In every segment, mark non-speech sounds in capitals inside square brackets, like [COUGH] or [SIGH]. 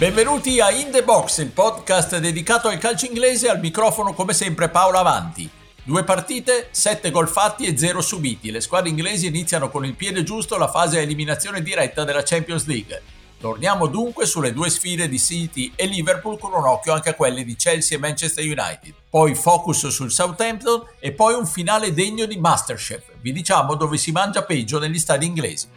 Benvenuti a In The Box, il podcast dedicato al calcio inglese, al microfono come sempre Paolo Avanti. Due partite, sette gol fatti e zero subiti. Le squadre inglesi iniziano con il piede giusto la fase a eliminazione diretta della Champions League. Torniamo dunque sulle due sfide di City e Liverpool con un occhio anche a quelle di Chelsea e Manchester United. Poi focus sul Southampton e poi un finale degno di Masterchef. Vi diciamo dove si mangia peggio negli stadi inglesi.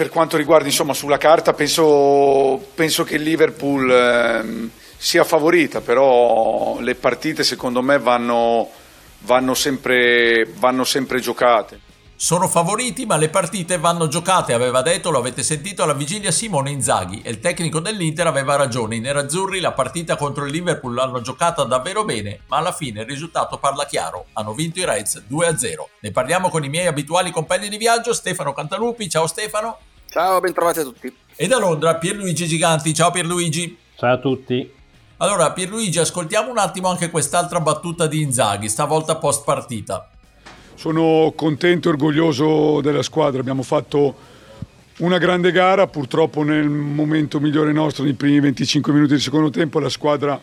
Per quanto riguarda insomma sulla carta penso, penso che il Liverpool eh, sia favorita, però le partite secondo me vanno vanno sempre, vanno sempre giocate. Sono favoriti, ma le partite vanno giocate, aveva detto, lo avete sentito, alla vigilia Simone Inzaghi e il tecnico dell'Inter aveva ragione. I nerazzurri la partita contro il Liverpool l'hanno giocata davvero bene, ma alla fine il risultato parla chiaro. Hanno vinto i Reds 2-0. Ne parliamo con i miei abituali compagni di viaggio, Stefano Cantalupi. Ciao Stefano. Ciao, bentrovati a tutti. E da Londra Pierluigi Giganti. Ciao Pierluigi. Ciao a tutti. Allora, Pierluigi, ascoltiamo un attimo anche quest'altra battuta di Inzaghi, stavolta post partita. Sono contento e orgoglioso della squadra. Abbiamo fatto una grande gara, purtroppo nel momento migliore nostro, nei primi 25 minuti del secondo tempo, la squadra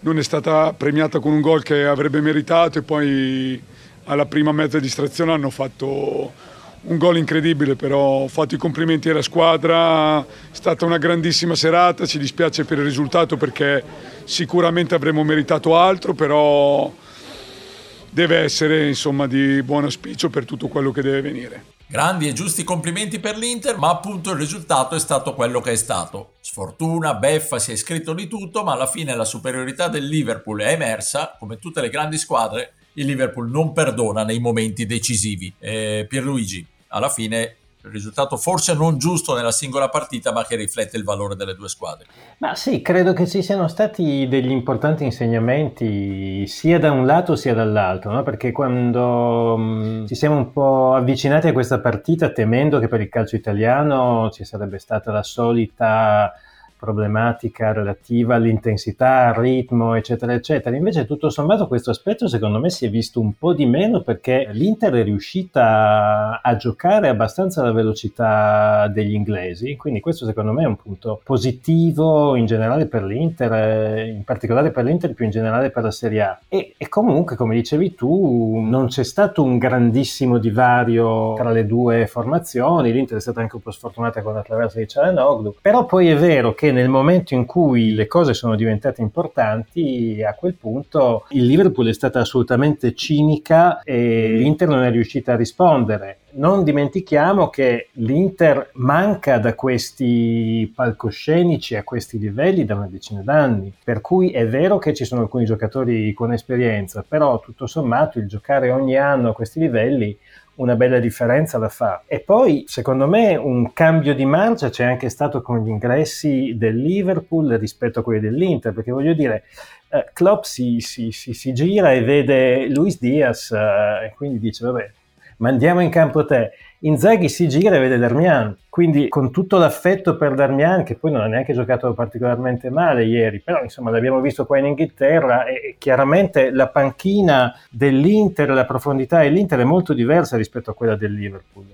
non è stata premiata con un gol che avrebbe meritato e poi alla prima mezza distrazione hanno fatto un gol incredibile, però ho fatto i complimenti alla squadra, è stata una grandissima serata, ci dispiace per il risultato perché sicuramente avremmo meritato altro, però deve essere insomma di buon auspicio per tutto quello che deve venire. Grandi e giusti complimenti per l'Inter, ma appunto il risultato è stato quello che è stato. Sfortuna, beffa, si è scritto di tutto, ma alla fine la superiorità del Liverpool è emersa, come tutte le grandi squadre, il Liverpool non perdona nei momenti decisivi. Eh, Pierluigi, alla fine il risultato forse non giusto nella singola partita, ma che riflette il valore delle due squadre. Ma sì, credo che ci siano stati degli importanti insegnamenti sia da un lato sia dall'altro, no? perché quando mh, ci siamo un po' avvicinati a questa partita temendo che per il calcio italiano ci sarebbe stata la solita problematica relativa all'intensità, al ritmo, eccetera, eccetera. Invece, tutto sommato, questo aspetto secondo me si è visto un po' di meno perché l'Inter è riuscita a giocare abbastanza alla velocità degli inglesi. Quindi, questo secondo me è un punto positivo in generale per l'Inter, in particolare per l'Inter, più in generale per la Serie A. E, e comunque, come dicevi tu, non c'è stato un grandissimo divario tra le due formazioni. L'Inter è stata anche un po' sfortunata con la traversa di Cialanoglu. Però poi è vero che nel momento in cui le cose sono diventate importanti, a quel punto il Liverpool è stata assolutamente cinica e l'Inter non è riuscita a rispondere. Non dimentichiamo che l'Inter manca da questi palcoscenici a questi livelli da una decina d'anni, per cui è vero che ci sono alcuni giocatori con esperienza, però tutto sommato il giocare ogni anno a questi livelli una bella differenza la fa. E poi, secondo me, un cambio di marcia c'è anche stato con gli ingressi del Liverpool rispetto a quelli dell'Inter, perché voglio dire, eh, Klopp si, si, si, si, gira e vede Luis Diaz eh, e quindi dice, vabbè, mandiamo in campo te. Inzaghi si gira e vede Darmian, quindi con tutto l'affetto per Darmian, che poi non ha neanche giocato particolarmente male ieri, però insomma l'abbiamo visto qua in Inghilterra e chiaramente la panchina dell'Inter, la profondità dell'Inter è molto diversa rispetto a quella del Liverpool.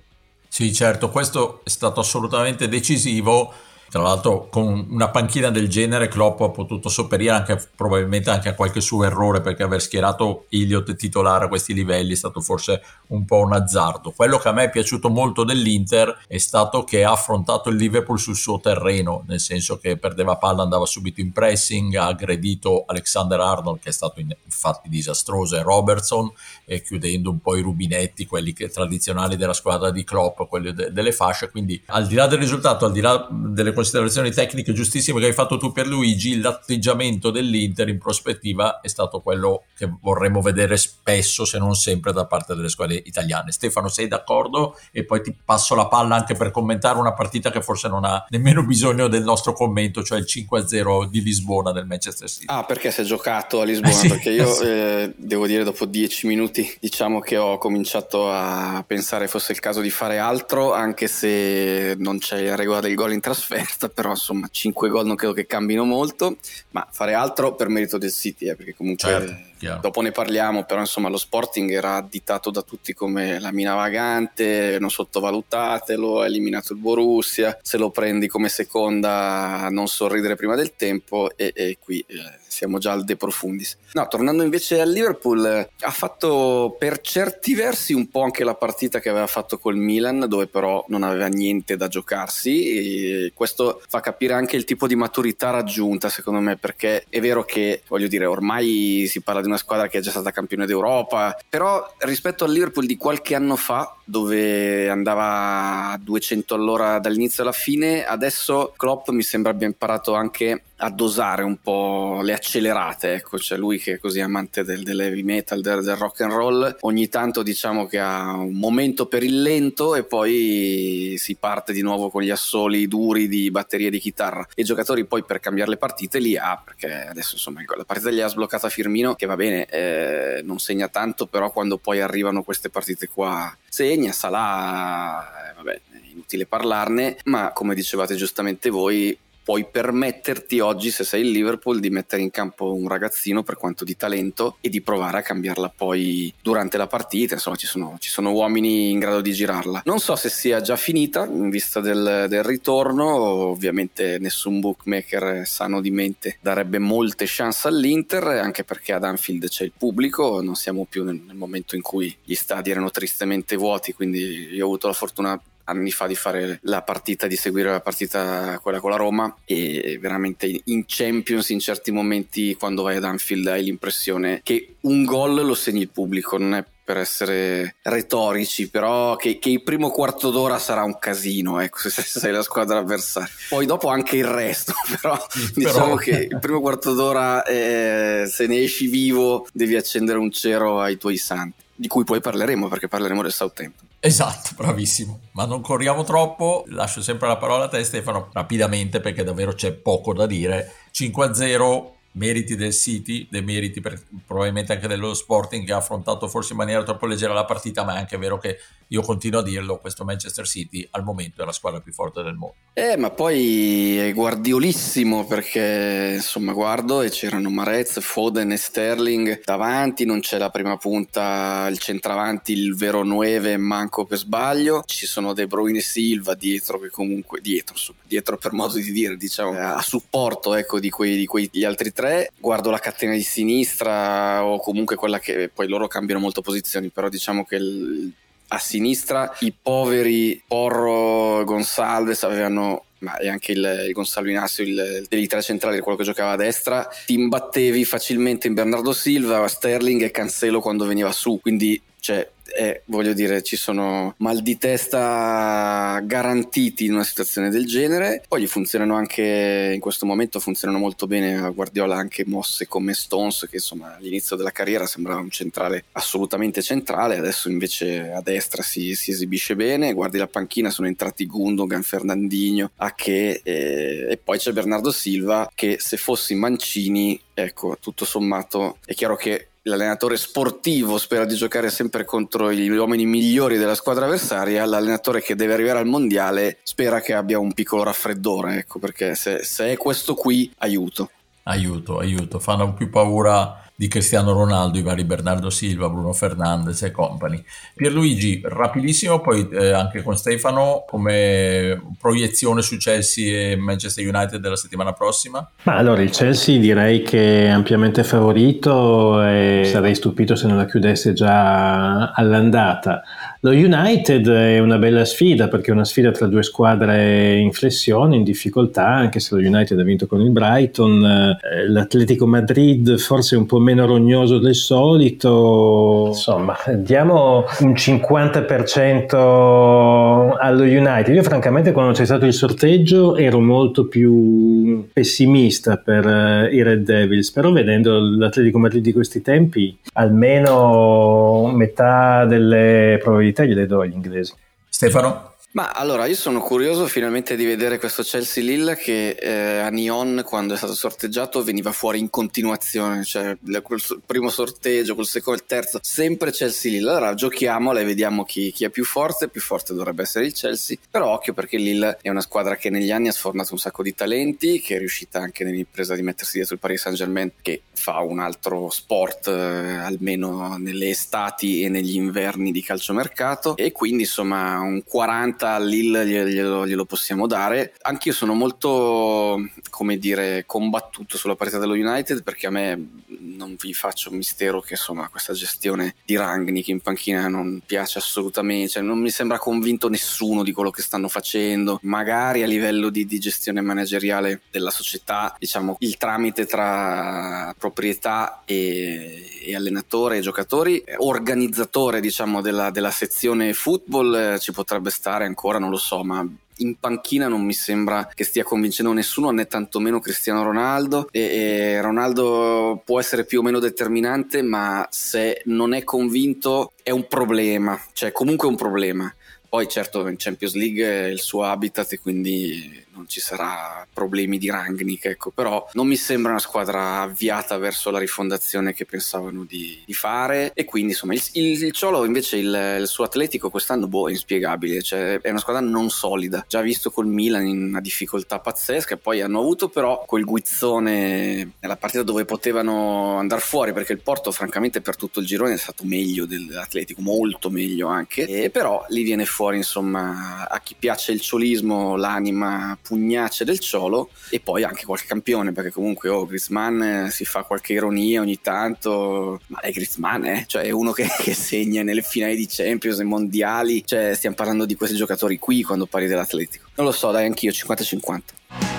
Sì, certo, questo è stato assolutamente decisivo tra l'altro con una panchina del genere Klopp ha potuto sopperire anche, probabilmente anche a qualche suo errore perché aver schierato Elliott titolare a questi livelli è stato forse un po' un azzardo. Quello che a me è piaciuto molto dell'Inter è stato che ha affrontato il Liverpool sul suo terreno, nel senso che perdeva palla, andava subito in pressing, ha aggredito Alexander Arnold che è stato infatti disastroso e Robertson e chiudendo un po' i rubinetti, quelli che, tradizionali della squadra di Klopp, quelli de- delle fasce, quindi al di là del risultato, al di là delle considerazioni tecniche giustissime che hai fatto tu per Luigi, l'atteggiamento dell'Inter in prospettiva è stato quello che vorremmo vedere spesso, se non sempre, da parte delle squadre italiane. Stefano, sei d'accordo? E poi ti passo la palla anche per commentare una partita che forse non ha nemmeno bisogno del nostro commento, cioè il 5-0 di Lisbona del Manchester City. Ah, perché si è giocato a [LAUGHS] Lisbona? sì, perché io sì. eh, devo dire dopo 10 minuti diciamo che ho cominciato a pensare fosse il caso di fare altro, anche se non c'è la regola del gol in trasferta trasferta, però insomma 5 gol non credo che cambino molto, ma fare altro per merito del City, eh, perché comunque certo, dopo ne parliamo, però insomma lo Sporting era additato da tutti come la mina vagante, non sottovalutatelo, ha eliminato il Borussia, se lo prendi come seconda non sorridere prima del tempo e, e qui... Eh, siamo già al De Profundis. No, tornando invece al Liverpool, eh, ha fatto per certi versi un po' anche la partita che aveva fatto col Milan, dove però non aveva niente da giocarsi. E questo fa capire anche il tipo di maturità raggiunta, secondo me, perché è vero che, voglio dire, ormai si parla di una squadra che è già stata campione d'Europa, però rispetto al Liverpool di qualche anno fa, dove andava a 200 all'ora dall'inizio alla fine, adesso Klopp mi sembra abbia imparato anche a dosare un po' le accelerate, ecco, cioè lui che è così amante del, dell'heavy metal, del, del, rock and roll, ogni tanto diciamo che ha un momento per il lento e poi si parte di nuovo con gli assoli duri di batterie di chitarra. E i giocatori poi per cambiare le partite li ha, perché adesso insomma la partita gli ha sbloccata Firmino, che va bene, eh, non segna tanto, però quando poi arrivano queste partite qua segna, Salah, eh, vabbè, inutile parlarne, ma come dicevate giustamente voi, puoi permetterti oggi, se sei il Liverpool, di mettere in campo un ragazzino per quanto di talento e di provare a cambiarla poi durante la partita. Insomma, ci sono, ci sono uomini in grado di girarla. Non so se sia già finita in vista del, del ritorno. Ovviamente, nessun bookmaker sano di mente darebbe molte chance all'Inter, anche perché ad Anfield c'è il pubblico. Non siamo più nel, nel momento in cui gli stadi erano tristemente vuoti. Quindi, io ho avuto la fortuna anni fa di fare la partita, di seguire la partita quella con la Roma e veramente in Champions in certi momenti quando vai ad Anfield hai l'impressione che un gol lo segni il pubblico, non è per essere retorici, però che, che, il primo quarto d'ora sarà un casino, ecco, se sei la squadra avversaria. Poi dopo anche il resto, [LAUGHS] però sì, diciamo però... che il primo quarto d'ora eh, se ne esci vivo devi accendere un cero ai tuoi santi, di cui poi parleremo perché parleremo del Southampton. Esatto, bravissimo. Ma non corriamo troppo, lascio sempre la parola a te Stefano, rapidamente perché davvero c'è poco da dire. 5-0 meriti del City, dei meriti per, probabilmente anche dello Sporting che ha affrontato forse in maniera troppo leggera la partita, ma è anche vero che io continuo a dirlo, questo Manchester City al momento è la squadra più forte del mondo. Eh, ma poi è guardiolissimo perché insomma guardo e c'erano Marez, Foden e Sterling davanti, non c'è la prima punta, il centravanti, il vero 9 manco per sbaglio, ci sono De Bruyne e Silva dietro che comunque dietro, dietro per modo di dire, diciamo, a supporto ecco di quei, di quei gli altri tre, guardo la catena di sinistra o comunque quella che poi loro cambiano molto posizioni, però diciamo che il a sinistra i poveri Porro Gonsalves avevano ma e anche il, il Gonzalo Inacio, il, il tre centrale, quello che giocava a destra, ti imbattevi facilmente in Bernardo Silva, Sterling e Cancelo quando veniva su, quindi cioè, eh, voglio dire, ci sono mal di testa garantiti in una situazione del genere. Poi funzionano anche in questo momento funzionano molto bene a Guardiola anche mosse come Stones, che insomma all'inizio della carriera sembrava un centrale assolutamente centrale, adesso invece a destra si, si esibisce bene. Guardi la panchina, sono entrati Gundogan, Fernandinho, Ache e, e poi c'è Bernardo Silva che se fossi Mancini, ecco, tutto sommato è chiaro che l'allenatore sportivo spera di giocare sempre contro gli uomini migliori della squadra avversaria, l'allenatore che deve arrivare al mondiale spera che abbia un piccolo raffreddore, ecco perché se, se è questo qui aiuto. Aiuto, aiuto, fanno più paura di Cristiano Ronaldo, i vari Bernardo Silva, Bruno Fernandes e compagni. Pierluigi, rapidissimo, poi eh, anche con Stefano, come proiezione su Chelsea e Manchester United della settimana prossima? Ma allora il Chelsea direi che è ampiamente favorito e sarei stupito se non la chiudesse già all'andata. Lo United è una bella sfida perché è una sfida tra due squadre in flessione, in difficoltà, anche se lo United ha vinto con il Brighton. Eh, L'Atletico Madrid forse è un po' meno rognoso del solito. Insomma, diamo un 50% allo United. Io francamente quando c'è stato il sorteggio ero molto più pessimista per uh, i Red Devils, però vedendo l'Atletico Madrid di questi tempi, almeno metà delle probabilità probabilità gliele do agli inglesi. Stefano? Ma allora io sono curioso finalmente di vedere questo Chelsea Lille che eh, a Nyon quando è stato sorteggiato veniva fuori in continuazione, cioè col primo sorteggio, col secondo, il terzo, sempre Chelsea Lille. Allora giochiamola e vediamo chi, chi, è più forte, più forte dovrebbe essere il Chelsea, però occhio perché Lille è una squadra che negli anni ha sfornato un sacco di talenti, che è riuscita anche nell'impresa di mettersi dietro il Paris Saint Germain che fa un altro sport eh, almeno nelle estati e negli inverni di calciomercato e quindi insomma un 40 realtà Lille glielo, glielo possiamo dare. Anch'io sono molto, come dire, combattuto sulla parità dello United perché a me non vi faccio un mistero che insomma questa gestione di Rangnick in panchina non piace assolutamente, cioè non mi sembra convinto nessuno di quello che stanno facendo, magari a livello di, di gestione manageriale della società, diciamo il tramite tra proprietà e, e allenatore e giocatori, organizzatore diciamo della, della sezione football eh, ci potrebbe stare ancora, non lo so, ma in panchina non mi sembra che stia convincendo nessuno, né tantomeno Cristiano Ronaldo. E, e Ronaldo può essere più o meno determinante, ma se non è convinto è un problema, cioè comunque è un problema. Poi certo in Champions League è il suo habitat e quindi non ci sarà problemi di Rangnick, ecco, però non mi sembra una squadra avviata verso la rifondazione che pensavano di, di fare. E quindi insomma il, il, il Ciolo invece il, il, suo atletico quest'anno boh, è inspiegabile, cioè è una squadra non solida, già visto col Milan in una difficoltà pazzesca e poi hanno avuto però quel guizzone nella partita dove potevano andare fuori perché il Porto francamente per tutto il girone è stato meglio dell'Atletico, molto meglio anche, e però lì viene fuori insomma a chi piace il ciolismo l'anima pugnace del Ciolo e poi anche qualche campione perché comunque oh, Griezmann eh, si fa qualche ironia ogni tanto ma è Griezmann eh? cioè è uno che, [LAUGHS] che segna nelle finali di Champions e mondiali cioè stiamo parlando di questi giocatori qui quando parli dell'Atletico non lo so dai anch'io 50-50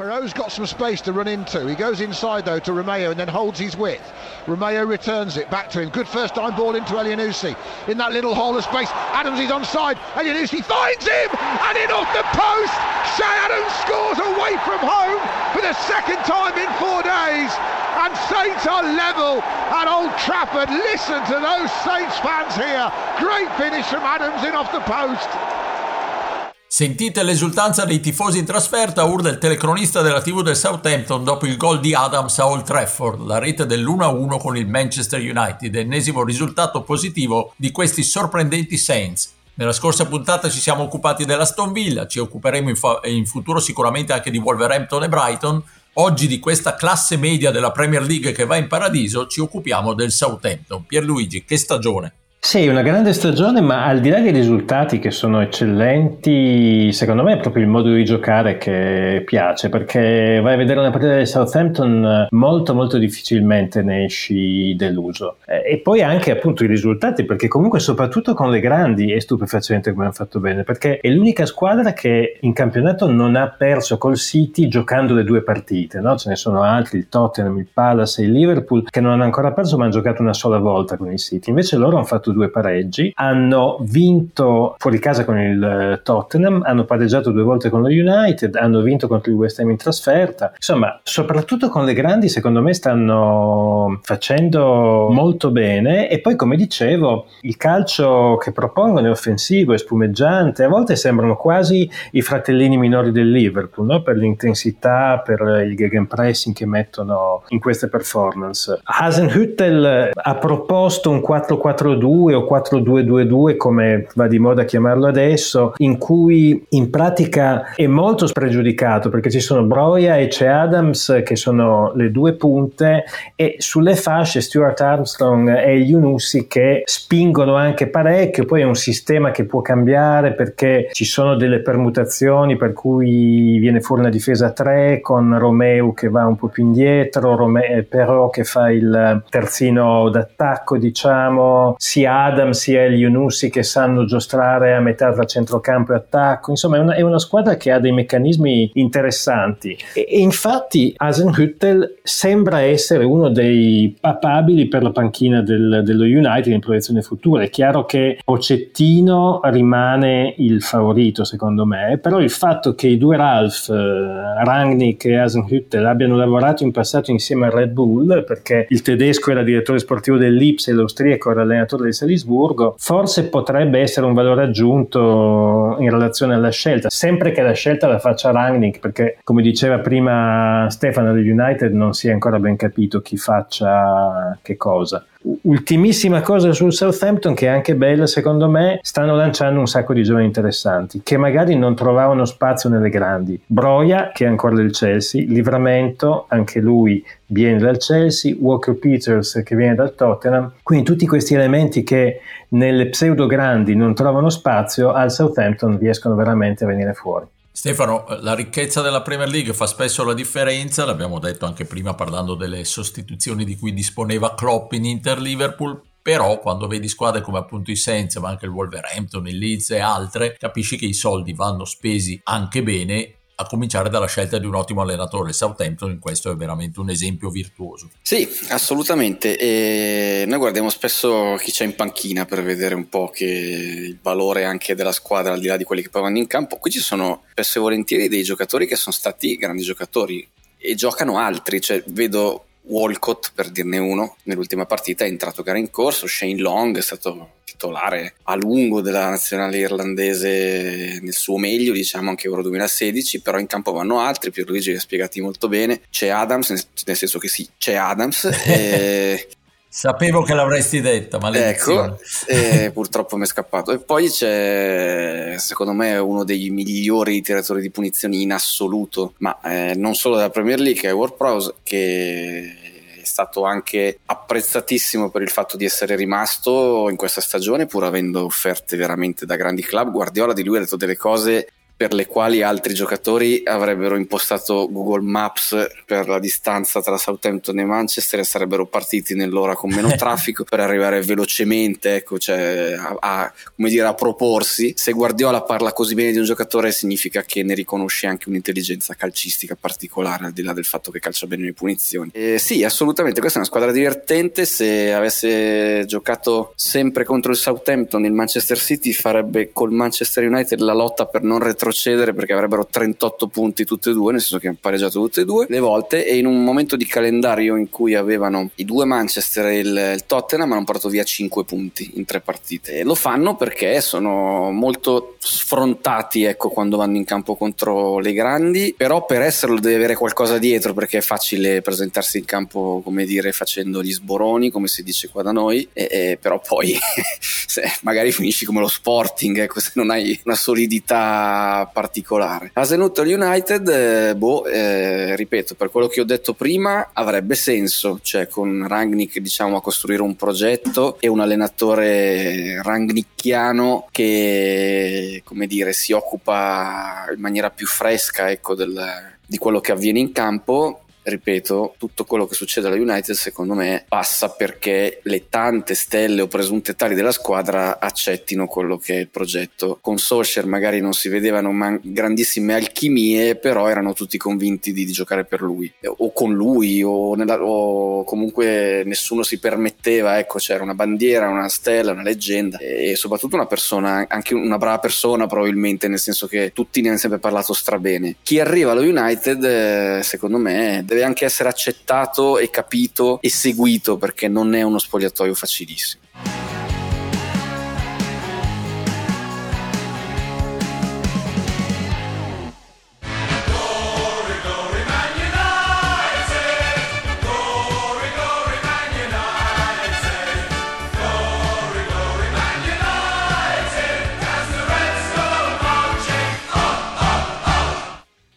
Perot's got some space to run into. He goes inside though to Romeo and then holds his width. Romeo returns it back to him. Good first time ball into Elianusi in that little hole of space. Adams is onside. Elianusi finds him and in off the post. Shay Adams scores away from home for the second time in four days. And Saints are level at Old Trafford. Listen to those Saints fans here. Great finish from Adams in off the post. Sentite l'esultanza dei tifosi in trasferta, urla il telecronista della TV del Southampton dopo il gol di Adams a Old Trafford, la rete dell'1-1 con il Manchester United, ennesimo risultato positivo di questi sorprendenti Saints. Nella scorsa puntata ci siamo occupati della Stone Villa, ci occuperemo in, fa- in futuro sicuramente anche di Wolverhampton e Brighton. Oggi di questa classe media della Premier League che va in paradiso ci occupiamo del Southampton. Pierluigi, che stagione! Sì, una grande stagione, ma al di là dei risultati che sono eccellenti, secondo me è proprio il modo di giocare che piace, perché vai a vedere una partita del Southampton molto molto difficilmente ne esci deluso. E poi anche appunto i risultati, perché comunque soprattutto con le grandi è stupefacente come hanno fatto bene, perché è l'unica squadra che in campionato non ha perso col City giocando le due partite, no? Ce ne sono altri, il Tottenham, il Palace e il Liverpool, che non hanno ancora perso ma hanno giocato una sola volta con il City. Invece loro hanno fatto fatto due pareggi, hanno vinto fuori casa con il eh, Tottenham, hanno pareggiato due volte con lo United, hanno vinto contro il West Ham in trasferta. Insomma, soprattutto con le grandi, secondo me stanno facendo molto bene e poi come dicevo, il calcio che propongono è offensivo, è spumeggiante, a volte sembrano quasi i fratellini minori del Liverpool, no? per l'intensità, per il gegenpressing che mettono in queste performance. Hasenhüttel ha proposto un 4-4-2 o 4-2-2-2 come va di moda chiamarlo adesso, in cui in pratica è molto spregiudicato perché ci sono Broia e c'è Adams che sono le due punte e sulle fasce Stuart Armstrong e Yunusi che spingono anche parecchio, poi è un sistema che può cambiare perché ci sono delle permutazioni per cui viene fuori una difesa a 3 con Romeo che va un po' più indietro, Rome- però che fa il terzino d'attacco diciamo, sia Adam sia il Yunussi che sanno giostrare a metà tra centrocampo e attacco, insomma è una, è una squadra che ha dei meccanismi interessanti. E, e infatti Hasenhüttel sembra essere uno dei papabili per la panchina del, dello United in proiezione futura, è chiaro che Pocettino rimane il favorito secondo me, però il fatto che i due Ralph, eh, Rangnick e Hasenhüttel abbiano lavorato in passato insieme al Red Bull, perché il tedesco era direttore sportivo dell'Ips e l'austriaco era allenatore del Salisburgo, forse potrebbe essere un valore aggiunto in relazione alla scelta, sempre che la scelta la faccia Rangnick, perché come diceva prima Stefano del United non si è ancora ben capito chi faccia che cosa. Ultimissima cosa sul Southampton che è anche bella secondo me, stanno lanciando un sacco di giovani interessanti che magari non trovavano spazio nelle grandi. Broia che è ancora del Chelsea, Livramento anche lui viene dal Chelsea, Walker Peters che viene dal Tottenham, quindi tutti questi elementi che nelle pseudo grandi non trovano spazio al Southampton riescono veramente a venire fuori. Stefano, la ricchezza della Premier League fa spesso la differenza, l'abbiamo detto anche prima parlando delle sostituzioni di cui disponeva Klopp in Inter-Liverpool, però quando vedi squadre come appunto i Saints, ma anche il Wolverhampton, il Leeds e altre, capisci che i soldi vanno spesi anche bene a cominciare dalla scelta di un ottimo allenatore. Southampton in questo è veramente un esempio virtuoso. Sì, assolutamente. E noi guardiamo spesso chi c'è in panchina per vedere un po' che il valore anche della squadra al di là di quelli che poi vanno in campo. Qui ci sono spesso e volentieri dei giocatori che sono stati grandi giocatori e giocano altri, cioè vedo Walcott per dirne uno nell'ultima partita è entrato gara in corso. Shane Long è stato titolare a lungo della nazionale irlandese nel suo meglio diciamo anche Euro 2016 però in campo vanno altri. Pierluigi li ha spiegati molto bene. C'è Adams nel senso che sì c'è Adams [LAUGHS] e Sapevo che l'avresti detta, maledizione. Ecco, e [LAUGHS] purtroppo mi è scappato. E poi c'è, secondo me, uno dei migliori tiratori di punizioni in assoluto, ma eh, non solo della Premier League, è Ward Prowse, che è stato anche apprezzatissimo per il fatto di essere rimasto in questa stagione, pur avendo offerte veramente da grandi club. Guardiola di lui ha detto delle cose per le quali altri giocatori avrebbero impostato Google Maps per la distanza tra Southampton e Manchester e sarebbero partiti nell'ora con meno [LAUGHS] traffico per arrivare velocemente, ecco, cioè a, a, come dire, a proporsi. Se Guardiola parla così bene di un giocatore significa che ne riconosce anche un'intelligenza calcistica particolare, al di là del fatto che calcia bene le punizioni. E sì, assolutamente, questa è una squadra divertente. Se avesse giocato sempre contro il Southampton, il Manchester City farebbe col Manchester United la lotta per non retrocedere retrocedere perché avrebbero 38 punti tutte e due, nel senso che hanno pareggiato tutte e due le volte. E in un momento di calendario in cui avevano i due Manchester e il, il Tottenham hanno portato via 5 punti in tre partite. E lo fanno perché sono molto sfrontati ecco, quando vanno in campo contro le grandi, però per esserlo deve avere qualcosa dietro perché è facile presentarsi in campo come dire facendo gli sboroni come si dice qua da noi, e, e, però poi [LAUGHS] magari finisci come lo Sporting ecco, se non hai una solidità particolare. Hasenhüttl United, eh, boh, eh, ripeto, per quello che ho detto prima, avrebbe senso, cioè con Rangnick diciamo a costruire un progetto e un allenatore rangnicchiano che, come dire, si occupa in maniera più fresca, ecco, del, di quello che avviene in campo ripeto, tutto quello che succede alla United secondo me passa perché le tante stelle o presunte tali della squadra accettino quello che è il progetto. Con Solskjaer magari non si vedevano man- grandissime alchimie, però erano tutti convinti di, di giocare per lui o con lui o, nella, o, comunque nessuno si permetteva, ecco c'era una bandiera, una stella, una leggenda e soprattutto una persona, anche una brava persona probabilmente, nel senso che tutti ne hanno sempre parlato strabene. Chi arriva allo United eh, secondo me deve anche essere accettato e capito e seguito perché non è uno spogliatoio facilissimo.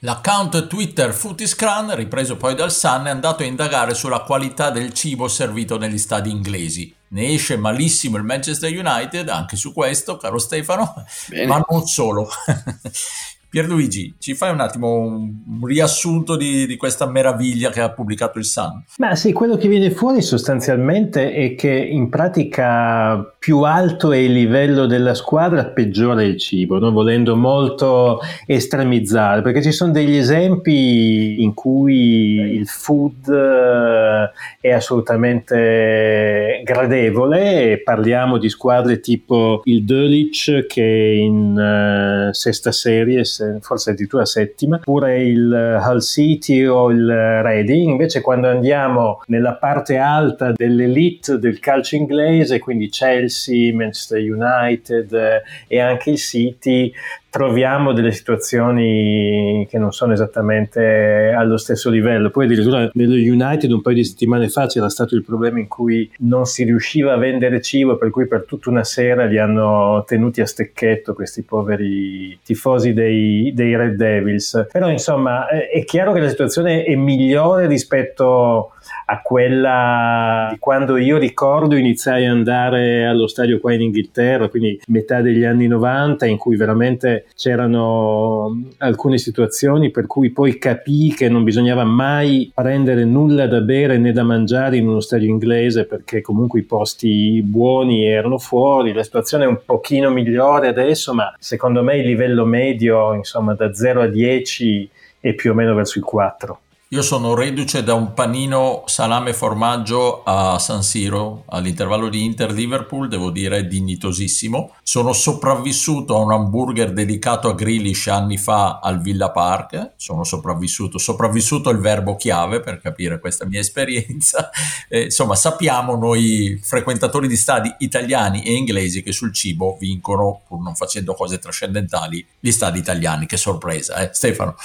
L'account Twitter Footiscran, ripreso poi dal Sun, è andato a indagare sulla qualità del cibo servito negli stadi inglesi. Ne esce malissimo il Manchester United, anche su questo, caro Stefano, Bene. ma non solo. [LAUGHS] Pierluigi, ci fai un attimo un, riassunto di, di, questa meraviglia che ha pubblicato il Sun? Ma sì, quello che viene fuori sostanzialmente è che in pratica più alto è il livello della squadra, peggiore è il cibo, non volendo molto estremizzare, perché ci sono degli esempi in cui il food eh, è assolutamente gradevole. Parliamo di squadre tipo il Dölitsch che è in uh, sesta serie, forse addirittura settima, oppure il Hull City o il Reading, invece quando andiamo nella parte alta dell'elite del calcio inglese, quindi Chelsea, Manchester United eh, e anche il City, troviamo delle situazioni che non sono esattamente allo stesso livello. Poi addirittura nello United un paio di settimane fa c'era stato il problema in cui non si riusciva a vendere cibo, per cui per tutta una sera li hanno tenuti a stecchetto questi poveri tifosi dei, dei Red Devils. Però insomma è chiaro che la situazione è migliore rispetto a quella di quando io ricordo iniziai ad andare allo stadio qua in Inghilterra, quindi metà degli anni 90, in cui veramente c'erano alcune situazioni per cui poi capii che non bisognava mai prendere nulla da bere né da mangiare in uno stadio inglese perché comunque i posti buoni erano fuori, la situazione è un pochino migliore adesso, ma secondo me il livello medio, insomma, da 0 a 10 è più o meno verso il 4. Io sono reduce da un panino salame e formaggio a San Siro all'intervallo di Inter-Liverpool, devo dire dignitosissimo. Sono sopravvissuto a un hamburger dedicato a Grealish anni fa al Villa Park. Sono sopravvissuto, sopravvissuto il verbo chiave per capire questa mia esperienza. [LAUGHS] Eh, insomma, sappiamo noi frequentatori di stadi italiani e inglesi che sul cibo vincono, pur non facendo cose trascendentali, gli stadi italiani. Che sorpresa, eh? Stefano?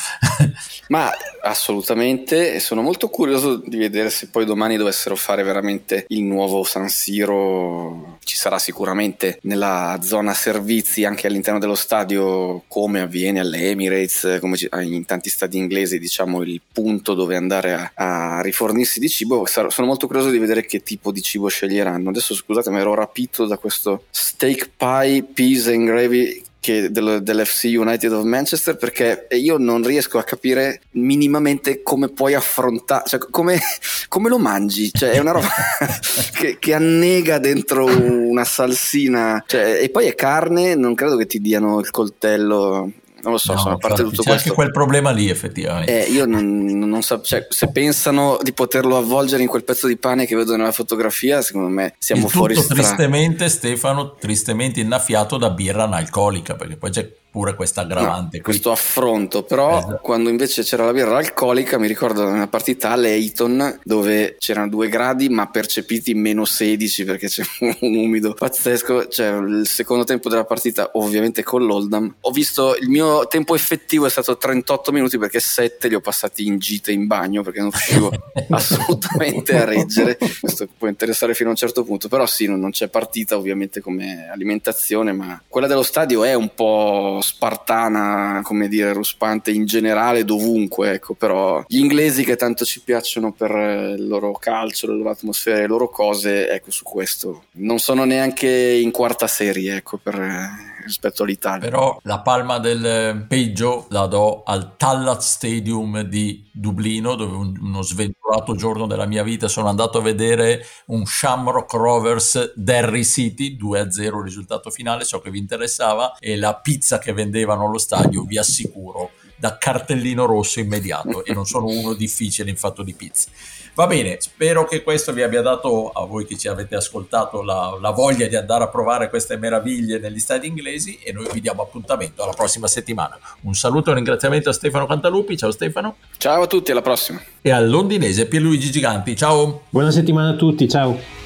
[LAUGHS] Ma assolutamente veramente e sono molto curioso di vedere se poi domani dovessero fare veramente il nuovo San Siro. Ci sarà sicuramente nella zona servizi anche all'interno dello stadio come avviene all'Emirates, come in tanti stadi inglesi, diciamo il punto dove andare a, a rifornirsi di cibo. Sono molto curioso di vedere che tipo di cibo sceglieranno. Adesso scusate, mi ero rapito da questo steak pie, peas and gravy che del, dell'FC United of Manchester perché io non riesco a capire minimamente come puoi affrontare, cioè come, [LAUGHS] come lo mangi, cioè è una roba [LAUGHS] che, che, annega dentro una salsina, cioè, e poi è carne, non credo che ti diano il coltello non lo so, no, a parte tutto c'è questo. anche quel problema lì effettivamente. Eh, io non, non so, cioè, se pensano di poterlo avvolgere in quel pezzo di pane che vedo nella fotografia, secondo me siamo Il fuori tutto stra... tristemente Stefano, tristemente innaffiato da birra analcolica, perché poi c'è pure questa aggravante. No, questo affronto, però esatto. quando invece c'era la birra alcolica, mi ricordo una partita all'Eiton dove c'erano due gradi ma percepiti meno 16 perché c'è [LAUGHS] un umido pazzesco, cioè il secondo tempo della partita ovviamente con l'Oldham. Ho visto il mio tempo effettivo è stato 38 minuti perché 7 li ho passati in gita in bagno perché non riuscivo [LAUGHS] assolutamente a reggere. Questo può interessare fino a un certo punto, però sì, non c'è partita ovviamente come alimentazione, ma quella dello stadio è un po' spartana, come dire, ruspante in generale dovunque, ecco, però gli inglesi che tanto ci piacciono per il loro calcio, la loro atmosfera, le loro cose, ecco, su questo. Non sono neanche in quarta serie, ecco, per rispetto all'Italia. Però la palma del peggio la do al Tallat Stadium di Dublino, dove un, uno sventurato giorno della mia vita sono andato a vedere un Shamrock Rovers Derry City, 2-0 risultato finale, ciò che vi interessava, e la pizza che vendevano allo stadio, vi assicuro, da cartellino rosso immediato, e non sono uno difficile in fatto di pizza. Va bene, spero che questo vi abbia dato a voi che ci avete ascoltato la, la, voglia di andare a provare queste meraviglie negli stati inglesi e noi vi diamo appuntamento alla prossima settimana. Un saluto e un ringraziamento a Stefano Cantalupi, ciao Stefano. Ciao a tutti, alla prossima. E al londinese Pierluigi Giganti, ciao. Buona settimana a tutti, ciao.